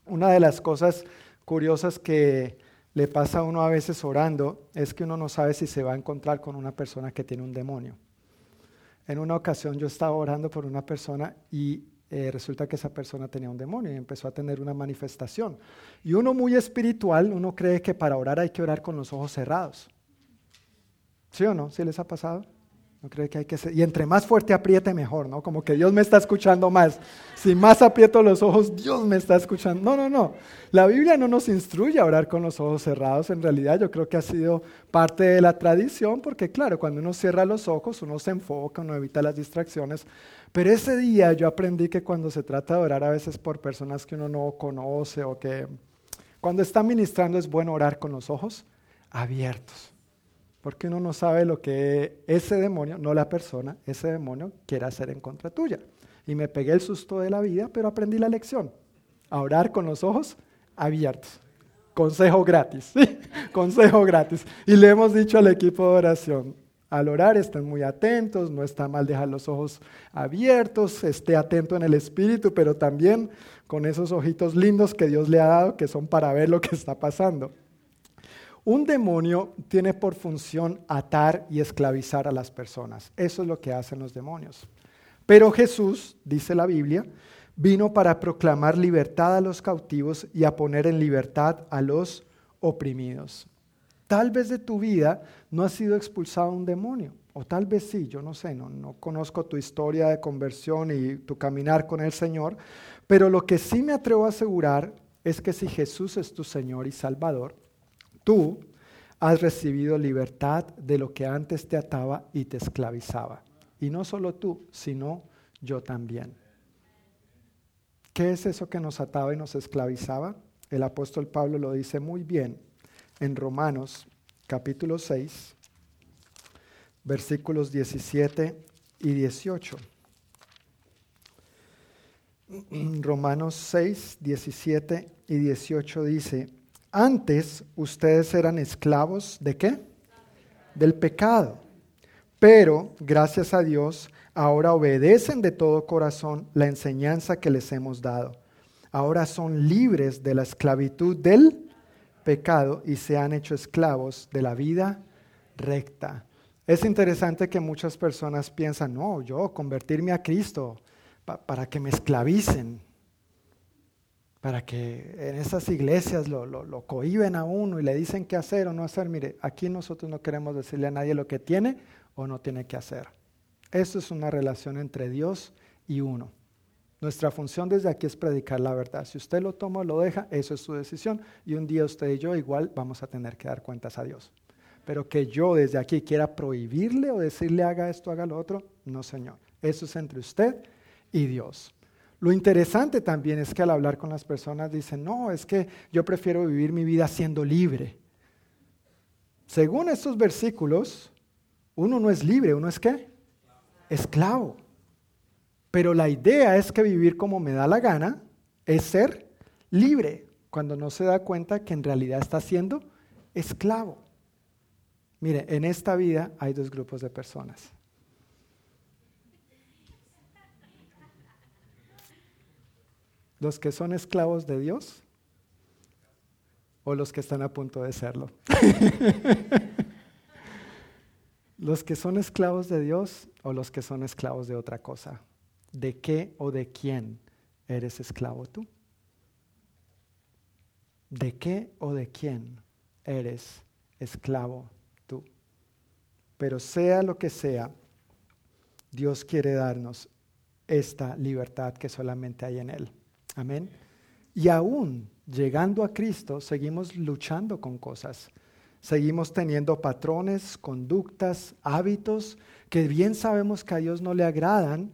Una de las cosas curiosas que le pasa a uno a veces orando es que uno no sabe si se va a encontrar con una persona que tiene un demonio. En una ocasión yo estaba orando por una persona y eh, resulta que esa persona tenía un demonio y empezó a tener una manifestación. Y uno muy espiritual, uno cree que para orar hay que orar con los ojos cerrados. ¿Sí o no? ¿Sí les ha pasado? ¿No cree que hay que ser? Y entre más fuerte apriete, mejor, ¿no? Como que Dios me está escuchando más. Si más aprieto los ojos, Dios me está escuchando. No, no, no. La Biblia no nos instruye a orar con los ojos cerrados. En realidad, yo creo que ha sido parte de la tradición, porque claro, cuando uno cierra los ojos, uno se enfoca, uno evita las distracciones. Pero ese día yo aprendí que cuando se trata de orar a veces por personas que uno no conoce o que cuando está ministrando es bueno orar con los ojos abiertos porque uno no sabe lo que ese demonio, no la persona, ese demonio quiere hacer en contra tuya. Y me pegué el susto de la vida, pero aprendí la lección. A orar con los ojos abiertos. Consejo gratis, (laughs) consejo gratis. Y le hemos dicho al equipo de oración, al orar estén muy atentos, no está mal dejar los ojos abiertos, esté atento en el espíritu, pero también con esos ojitos lindos que Dios le ha dado, que son para ver lo que está pasando. Un demonio tiene por función atar y esclavizar a las personas. Eso es lo que hacen los demonios. Pero Jesús, dice la Biblia, vino para proclamar libertad a los cautivos y a poner en libertad a los oprimidos. Tal vez de tu vida no ha sido expulsado un demonio, o tal vez sí, yo no sé, no, no conozco tu historia de conversión y tu caminar con el Señor, pero lo que sí me atrevo a asegurar es que si Jesús es tu Señor y Salvador, Tú has recibido libertad de lo que antes te ataba y te esclavizaba. Y no solo tú, sino yo también. ¿Qué es eso que nos ataba y nos esclavizaba? El apóstol Pablo lo dice muy bien en Romanos capítulo 6, versículos 17 y 18. (clears throat) Romanos 6, 17 y 18 dice, antes ustedes eran esclavos de qué? Del pecado. Pero, gracias a Dios, ahora obedecen de todo corazón la enseñanza que les hemos dado. Ahora son libres de la esclavitud del pecado y se han hecho esclavos de la vida recta. Es interesante que muchas personas piensan, no, yo convertirme a Cristo para que me esclavicen para que en esas iglesias lo, lo, a uno y le dicen qué hacer o no hacer. Mire, aquí nosotros no queremos decirle a nadie lo que tiene o no tiene que hacer. Esto es una relación entre Dios y uno. Nuestra función desde aquí es predicar la verdad. Si usted lo toma o lo deja, eso es su decisión. Y un día usted y yo igual vamos a tener que dar cuentas a Dios. Pero que yo desde aquí quiera prohibirle o decirle haga esto, haga lo otro, no señor. Eso es entre usted y Dios. Lo interesante también es que al hablar con las personas dicen, no, es que yo prefiero vivir mi vida siendo libre. Según estos versículos, uno no es libre, uno es qué? Esclavo. Pero la idea es que vivir como me da la gana es ser libre, cuando no se da cuenta que en realidad está siendo esclavo. Mire, en esta vida hay dos grupos de personas. ¿Los que son esclavos de Dios o los que están a punto de serlo? (laughs) ¿Los que son esclavos de Dios o los que son esclavos de otra cosa? ¿De qué o de quién eres esclavo tú? ¿De qué o de quién eres esclavo tú? Pero sea lo que sea, Dios quiere darnos esta libertad que solamente hay en Él. Amén. Y aún llegando a Cristo, seguimos luchando con cosas. Seguimos teniendo patrones, conductas, hábitos que bien sabemos que a Dios no le agradan.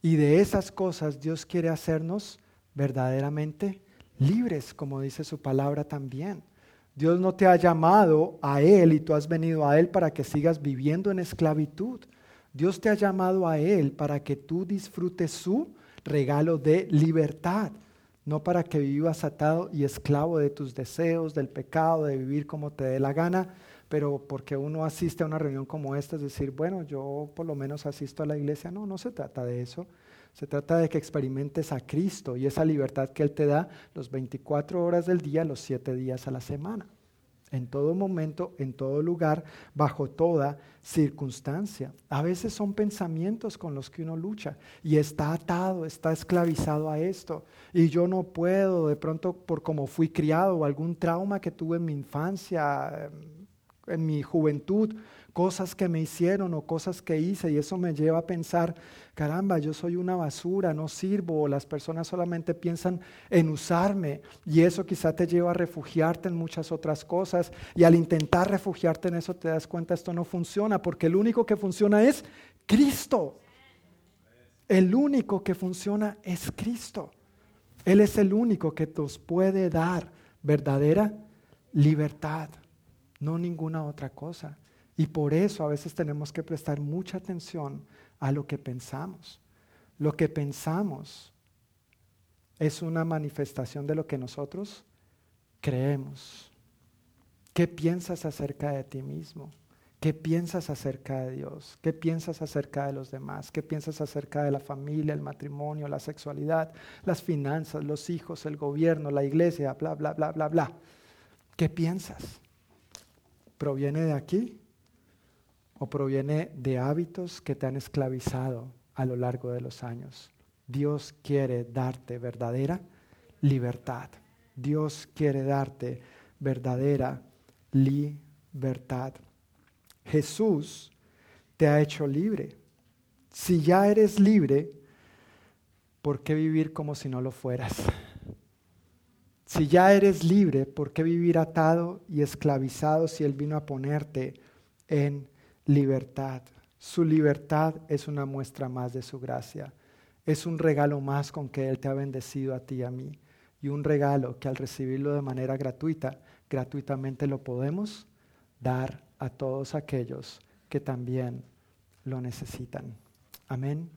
Y de esas cosas Dios quiere hacernos verdaderamente libres, como dice su palabra también. Dios no te ha llamado a Él y tú has venido a Él para que sigas viviendo en esclavitud. Dios te ha llamado a Él para que tú disfrutes su regalo de libertad. no para que vivas atado y esclavo de tus deseos, del pecado, de vivir como te dé la gana, pero porque uno asiste a una reunión como esta, es decir, bueno, yo por lo menos asisto a la iglesia. No, no se trata de eso. Se trata de que experimentes a Cristo y esa libertad que Él te da los 24 horas del día, los 7 días a la semana. En todo momento, en todo lugar, bajo toda circunstancia. A veces son pensamientos con los que uno lucha y está atado, está esclavizado a esto. Y yo no puedo, de pronto por cómo fui criado o algún trauma que tuve en mi infancia, en mi juventud, cosas que me hicieron o cosas que hice y eso me lleva a pensar, caramba, yo soy una basura, no sirvo, o las personas solamente piensan en usarme y eso quizá te lleva a refugiarte en muchas otras cosas y al intentar refugiarte en eso te das cuenta esto no funciona porque el único que funciona es Cristo. El único que funciona es Cristo. Él es el único que nos puede dar verdadera libertad, no ninguna otra cosa. Y por eso a veces tenemos que prestar mucha atención a lo que pensamos. Lo que pensamos es una manifestación de lo que nosotros creemos. ¿Qué piensas acerca de ti mismo? ¿Qué piensas acerca de Dios? ¿Qué piensas acerca de los demás? ¿Qué piensas acerca de la familia, el matrimonio, la sexualidad, las finanzas, los hijos, el gobierno, la iglesia, bla, bla, bla, bla, bla? ¿Qué piensas? ¿Proviene de aquí o proviene de hábitos que te han esclavizado a lo largo de los años. Dios quiere darte verdadera libertad. Dios quiere darte verdadera libertad. Jesús te ha hecho libre. Si ya eres libre, ¿por qué vivir como si no lo fueras? Si ya eres libre, ¿por qué vivir atado y esclavizado si Él vino a ponerte en libertad. Su libertad es una muestra más de su gracia. Es un regalo más con que Él te ha bendecido a ti y a mí. Y un regalo que al recibirlo de manera gratuita, gratuitamente lo podemos dar a todos aquellos que también lo necesitan. Amén.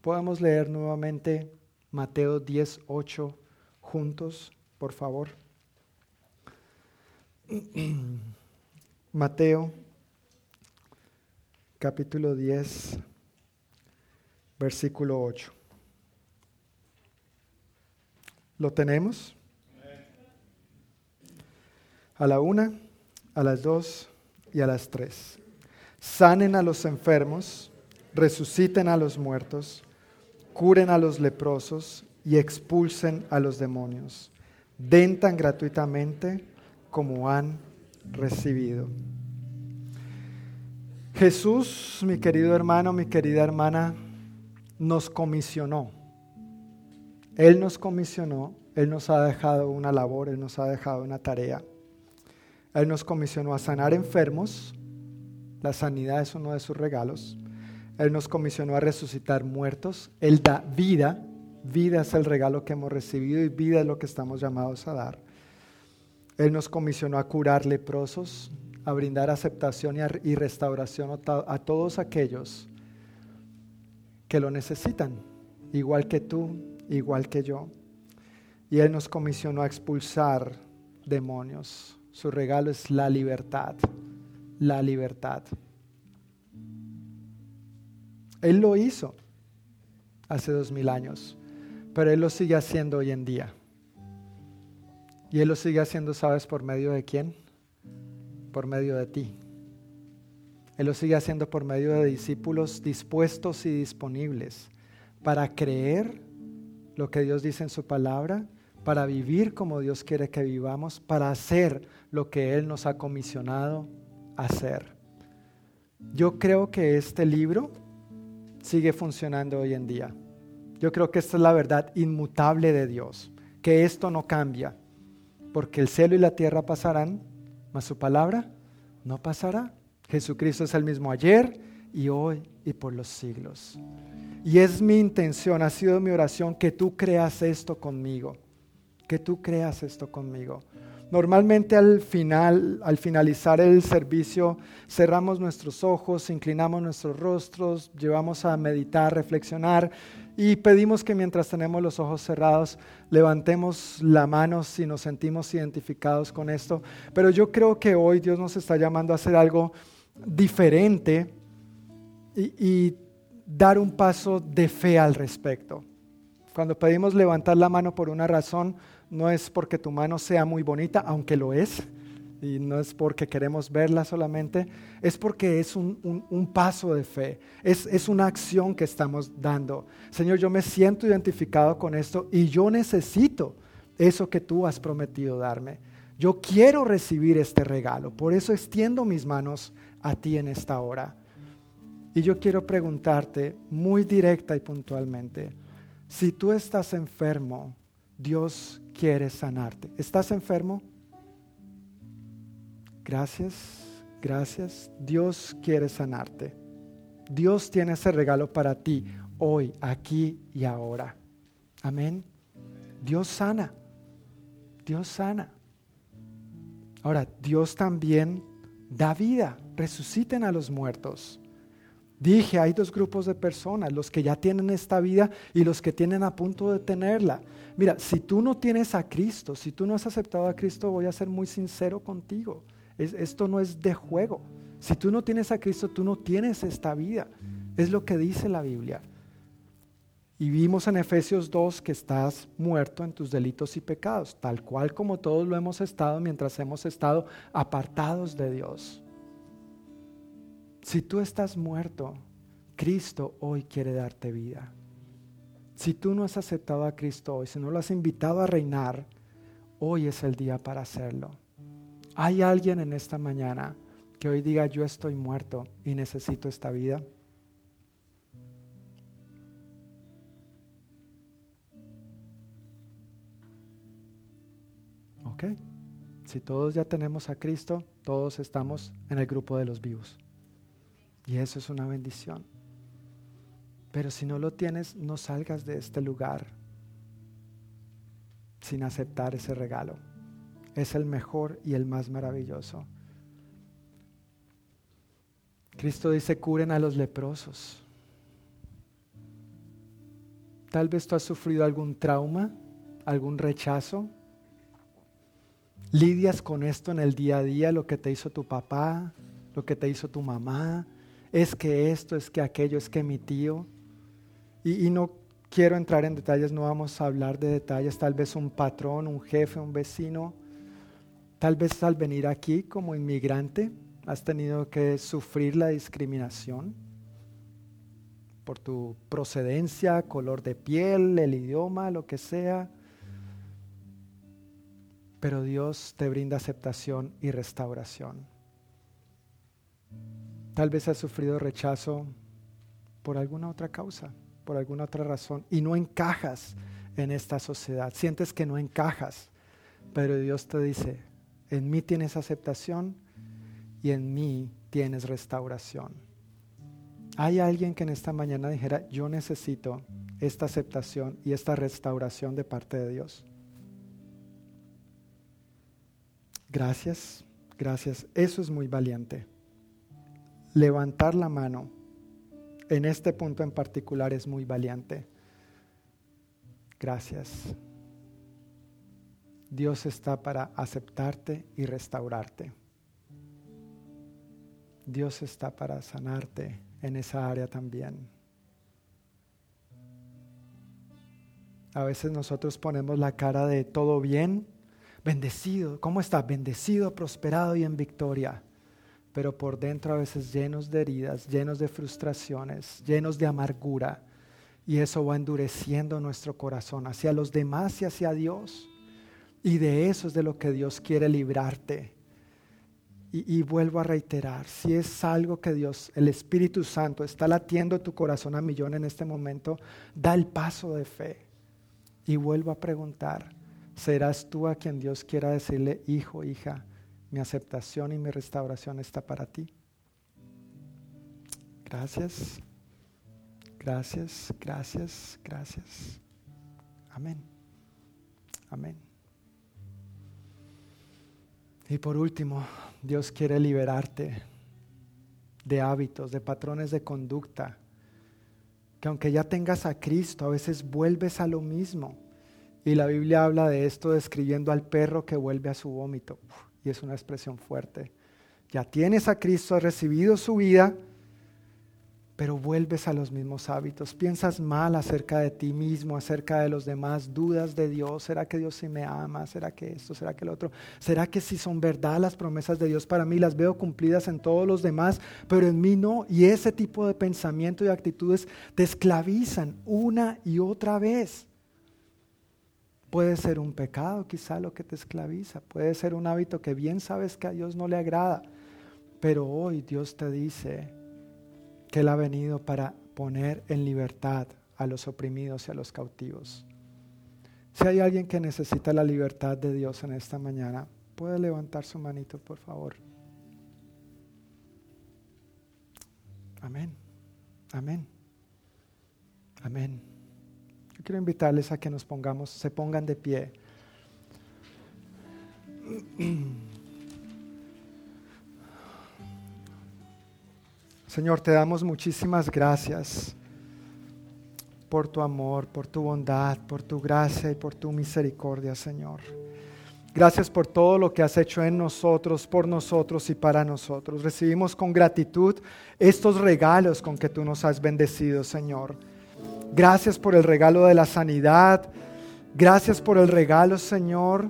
Podemos leer nuevamente Mateo 10, 8 juntos, por favor. (clears throat) Mateo capítulo 10, versículo 8. ¿Lo tenemos? A la una, a las dos y a las tres. Sanen a los enfermos, resuciten a los muertos, curen a los leprosos y expulsen a los demonios. Den tan gratuitamente como han recibido. Jesús, mi querido hermano, mi querida hermana, nos comisionó. Él nos comisionó, Él nos ha dejado una labor, Él nos ha dejado una tarea. Él nos comisionó a sanar enfermos, la sanidad es uno de sus regalos. Él nos comisionó a resucitar muertos, Él da vida, vida es el regalo que hemos recibido y vida es lo que estamos llamados a dar. Él nos comisionó a curar leprosos, a brindar aceptación y, restauración a, todos aquellos que lo necesitan, igual que tú, igual que yo. Y Él nos comisionó a expulsar demonios. Su regalo es la libertad, la libertad. Él lo hizo hace dos mil años, pero Él lo sigue haciendo hoy en día. Y Él lo sigue haciendo, ¿sabes por medio de quién? Por medio de ti. Él lo sigue haciendo por medio de discípulos dispuestos y disponibles para creer lo que Dios dice en su palabra, para vivir como Dios quiere que vivamos, para hacer lo que Él nos ha comisionado hacer. Yo creo que este libro sigue funcionando hoy en día. Yo creo que esta es la verdad inmutable de Dios, que esto no cambia, porque el cielo y la tierra pasarán, mas su palabra no pasará. Jesucristo es el mismo ayer y hoy y por los siglos. Y es mi intención, ha sido mi oración que tú creas esto conmigo, que tú creas esto conmigo. Normalmente al final, al finalizar el servicio, cerramos nuestros ojos, inclinamos nuestros rostros, llevamos a meditar, reflexionar Y pedimos que mientras tenemos los ojos cerrados, levantemos la mano si nos sentimos identificados con esto. Pero yo creo que hoy Dios nos está llamando a hacer algo diferente y, dar un paso de fe al respecto. Cuando pedimos levantar la mano por una razón, no es porque tu mano sea muy bonita, aunque lo es, y no es porque queremos verla solamente, es porque es un, paso de fe, es, es, una acción que estamos dando. Señor, yo me siento identificado con esto y yo necesito eso que tú has prometido darme. Yo quiero recibir este regalo, por eso extiendo mis manos a ti en esta hora. Y yo quiero preguntarte muy directa y puntualmente, si tú estás enfermo, Dios quiere sanarte. ¿Estás enfermo? Gracias, gracias. Dios quiere sanarte. Dios tiene ese regalo para ti hoy, aquí y ahora. Amén. Dios sana. Dios sana. Ahora, Dios también da vida. Resuciten a los muertos. Dije, hay dos grupos de personas, los que ya tienen esta vida y los que tienen a punto de tenerla. Mira, si tú no tienes a Cristo, si tú no has aceptado a Cristo, voy a ser muy sincero contigo. Esto no es de juego. Si tú no tienes a Cristo, tú no tienes esta vida. Es lo que dice la Biblia. Y vimos en Efesios 2 que estás muerto en tus delitos y pecados, tal cual como todos lo hemos estado mientras hemos estado apartados de Dios. Si tú estás muerto, Cristo hoy quiere darte vida. Si tú no has aceptado a Cristo hoy, si no lo has invitado a reinar, hoy es el día para hacerlo. ¿Hay alguien en esta mañana que hoy diga yo estoy muerto y necesito esta vida? Ok. Si todos ya tenemos a Cristo, todos estamos en el grupo de los vivos. Y eso es una bendición. Pero si no lo tienes, no salgas de este lugar sin aceptar ese regalo. Es el mejor y el más maravilloso. Cristo dice, curen a los leprosos. Tal vez tú has sufrido algún trauma, algún rechazo. Lidias con esto en el día a día, lo que te hizo tu papá, lo que te hizo tu mamá, es que esto, es que aquello, es que mi tío. Y, no quiero entrar en detalles, no vamos a hablar de detalles, tal vez un patrón, un jefe, un vecino. Tal vez al venir aquí como inmigrante has tenido que sufrir la discriminación por tu procedencia, color de piel, el idioma, lo que sea. Pero Dios te brinda aceptación y restauración. Tal vez has sufrido rechazo por alguna otra causa, por alguna otra razón, y no encajas en esta sociedad. Sientes que no encajas, pero Dios te dice, en mí tienes aceptación y en mí tienes restauración. ¿Hay alguien que en esta mañana dijera, yo necesito esta aceptación y esta restauración de parte de Dios? Gracias, gracias. Eso es muy valiente levantar la mano en este punto en particular es muy valiente. Gracias. Dios está para aceptarte y restaurarte. Dios está para sanarte en esa área también. A veces nosotros ponemos la cara de todo bien, bendecido. ¿Cómo está? Bendecido, prosperado y en victoria pero por dentro a veces llenos de heridas, llenos de frustraciones, llenos de amargura. Y eso va endureciendo nuestro corazón hacia los demás y hacia Dios. Y de eso es de lo que Dios quiere librarte. Y, vuelvo a reiterar, si es algo que Dios, el Espíritu Santo, está latiendo tu corazón a millón en este momento, da el paso de fe. Y vuelvo a preguntar, ¿serás tú a quien Dios quiera decirle, hijo, hija? Mi aceptación y mi restauración está para ti. Gracias, gracias, gracias, gracias. Amén. Amén. Y por último, Dios quiere liberarte de hábitos, de patrones de conducta que aunque ya tengas a Cristo, a veces vuelves a lo mismo. Y la Biblia habla de esto describiendo al perro que vuelve a su vómito. Y es una expresión fuerte. Ya tienes a Cristo, has recibido su vida, pero vuelves a los mismos hábitos. Piensas mal acerca de ti mismo, acerca de los demás, dudas de Dios. ¿Será que Dios sí me ama? ¿Será que esto? ¿Será que lo otro? ¿Será que si son verdad las promesas de Dios para mí? Las veo cumplidas en todos los demás, pero en mí no. Y ese tipo de pensamiento y actitudes te esclavizan una y otra vez. Puede ser un pecado quizá lo que te esclaviza, puede ser un hábito que bien sabes que a Dios no le agrada, pero hoy Dios te dice, que Él ha venido para poner en libertad a los oprimidos y a los cautivos. Si hay alguien que necesita la libertad de Dios en esta mañana, puede levantar su manito, por favor. Amén. Amén. Amén. Yo quiero invitarles a que nos pongamos, se pongan de pie. (clears throat) Señor, te damos muchísimas gracias por tu amor, por tu bondad, por tu gracia y por tu misericordia, Señor. Gracias por todo lo que has hecho en nosotros, por nosotros y para nosotros. Recibimos con gratitud estos regalos con que tú nos has bendecido, Señor. Gracias por el regalo de la sanidad. Gracias por el regalo, Señor,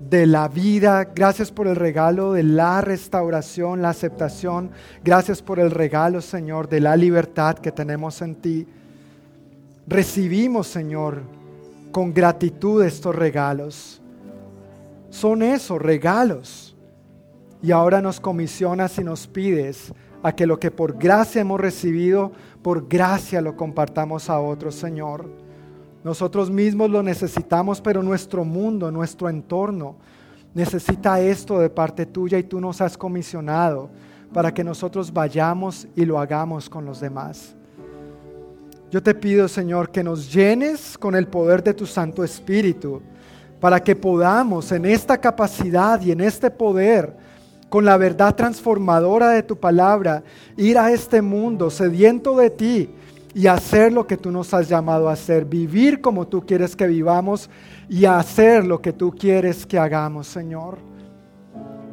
de la vida. Gracias por el regalo de la restauración, la aceptación. Gracias por el regalo, Señor, de la libertad que tenemos en ti. Recibimos, Señor, con gratitud estos regalos. Son esos regalos. Y ahora nos comisionas y nos pides a que lo que por gracia hemos recibido, por gracia lo compartamos a otros, Señor. Nosotros mismos lo necesitamos, pero nuestro mundo, nuestro entorno, necesita esto de parte tuya y tú nos has comisionado para que nosotros vayamos y lo hagamos con los demás. Yo te pido, Señor, que nos llenes con el poder de tu Santo Espíritu, para que podamos en esta capacidad y en este poder, con la verdad transformadora de tu palabra, ir a este mundo sediento de ti y hacer lo que tú nos has llamado a hacer, vivir como tú quieres que vivamos y hacer lo que tú quieres que hagamos, Señor.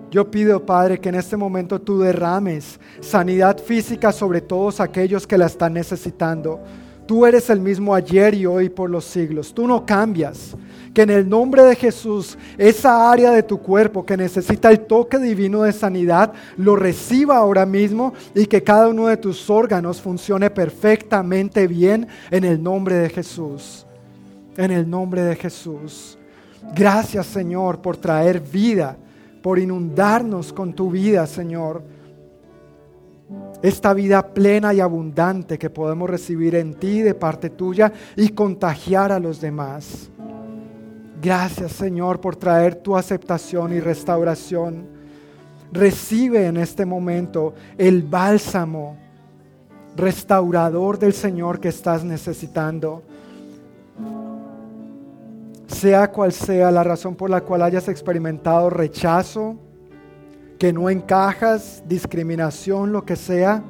Yo pido, Padre, que en este momento tú derrames sanidad física sobre todos aquellos que la están necesitando. Tú eres el mismo ayer y hoy por los siglos. Tú no cambias que en el nombre de Jesús esa área de tu cuerpo que necesita el toque divino de sanidad lo reciba ahora mismo y que cada uno de tus órganos funcione perfectamente bien en el nombre de Jesús. En el nombre de Jesús. Gracias Señor por traer vida, por inundarnos con tu vida Señor. Esta vida plena y abundante que podemos recibir en ti de parte tuya y contagiar a los demás. Gracias Señor por traer tu aceptación y restauración. Recibe en este momento el bálsamo restaurador del Señor que estás necesitando. Sea cual sea la razón por la cual hayas experimentado rechazo, que no encajas, discriminación, lo que sea,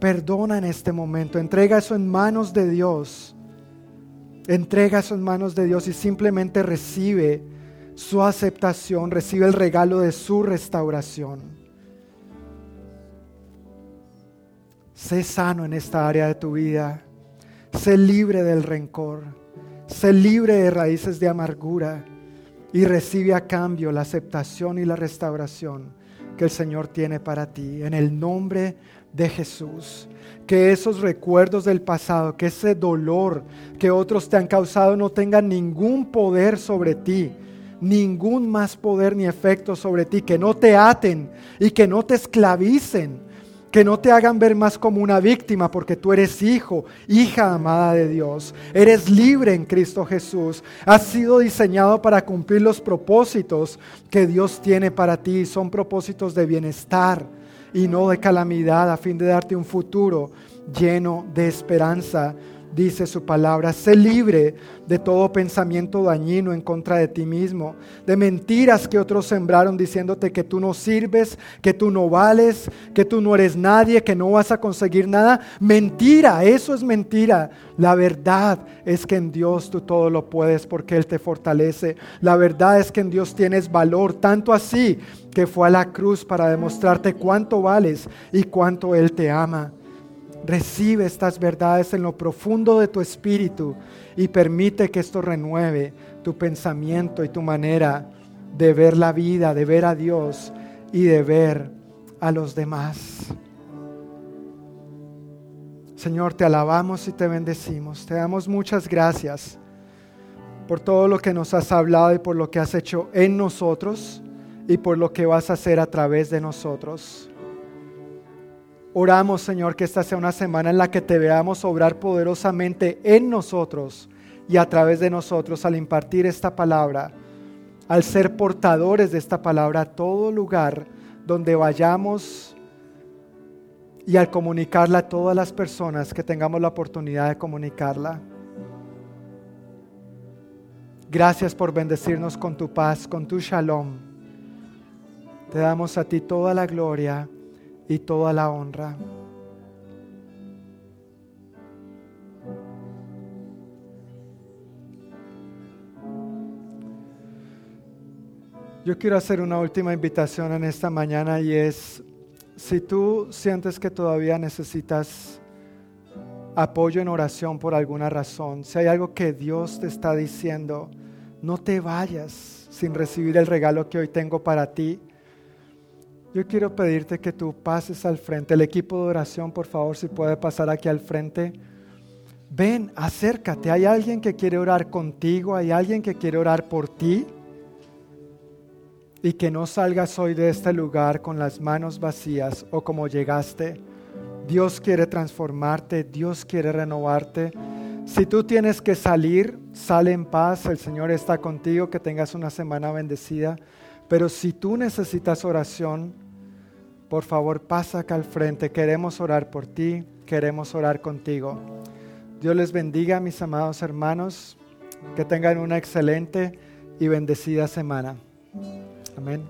perdona en este momento, entrega eso en manos de Dios entrega en manos de Dios y simplemente recibe su aceptación, recibe el regalo de su restauración. Sé sano en esta área de tu vida. Sé libre del rencor. Sé libre de raíces de amargura. Y recibe a cambio la aceptación y la restauración que el Señor tiene para ti. En el nombre de Jesús que esos recuerdos del pasado, que ese dolor que otros te han causado no tengan ningún poder sobre ti, ningún más poder ni efecto sobre ti, que no te aten y que no te esclavicen, que no te hagan ver más como una víctima, porque tú eres hijo, hija amada de Dios, eres libre en Cristo Jesús, has sido diseñado para cumplir los propósitos que Dios tiene para ti, son propósitos de bienestar y no de calamidad, a fin de darte un futuro lleno de esperanza. Dice su palabra. Sé libre de todo pensamiento dañino en contra de ti mismo, de mentiras que otros sembraron diciéndote que tú no sirves, que tú no vales, que tú no eres nadie, que no vas a conseguir nada. Mentira, eso es mentira. La verdad es que en Dios tú todo lo puedes porque Él te fortalece. La verdad es que en Dios tienes valor, tanto así que fue a la cruz para demostrarte cuánto vales y cuánto Él te ama. Recibe estas verdades en lo profundo de tu espíritu y permite que esto renueve tu pensamiento y tu manera de ver la vida, de ver a Dios y de ver a los demás. Señor, te alabamos y te bendecimos. Te damos muchas gracias por todo lo que nos has hablado y por lo que has hecho en nosotros y por lo que vas a hacer a través de nosotros. Oramos, Señor, que esta sea una semana en la que te veamos obrar poderosamente en nosotros y a través de nosotros al impartir esta palabra, al ser portadores de esta palabra a todo lugar donde vayamos y al comunicarla a todas las personas que tengamos la oportunidad de comunicarla. Gracias por bendecirnos con tu paz, con tu shalom. Te damos a ti toda la gloria y toda la honra. Yo quiero hacer una última invitación en esta mañana y es, si tú sientes que todavía necesitas apoyo en oración por alguna razón, si hay algo que Dios te está diciendo, no te vayas sin recibir el regalo que hoy tengo para ti. Yo quiero pedirte que tú pases al frente. El equipo de oración, por favor, si puede pasar aquí al frente. Ven, acércate. Hay alguien que quiere orar contigo, hay alguien que quiere orar por ti. Y que no salgas hoy de este lugar con las manos vacías o como llegaste. Dios quiere transformarte, Dios quiere renovarte. Si tú tienes que salir, sale en paz. El Señor está contigo. Que tengas una semana bendecida. Pero si tú necesitas oración, por favor pasa acá al frente. Queremos orar por ti, queremos orar contigo. Dios les bendiga, mis amados hermanos. Que tengan una excelente y bendecida semana. Amén.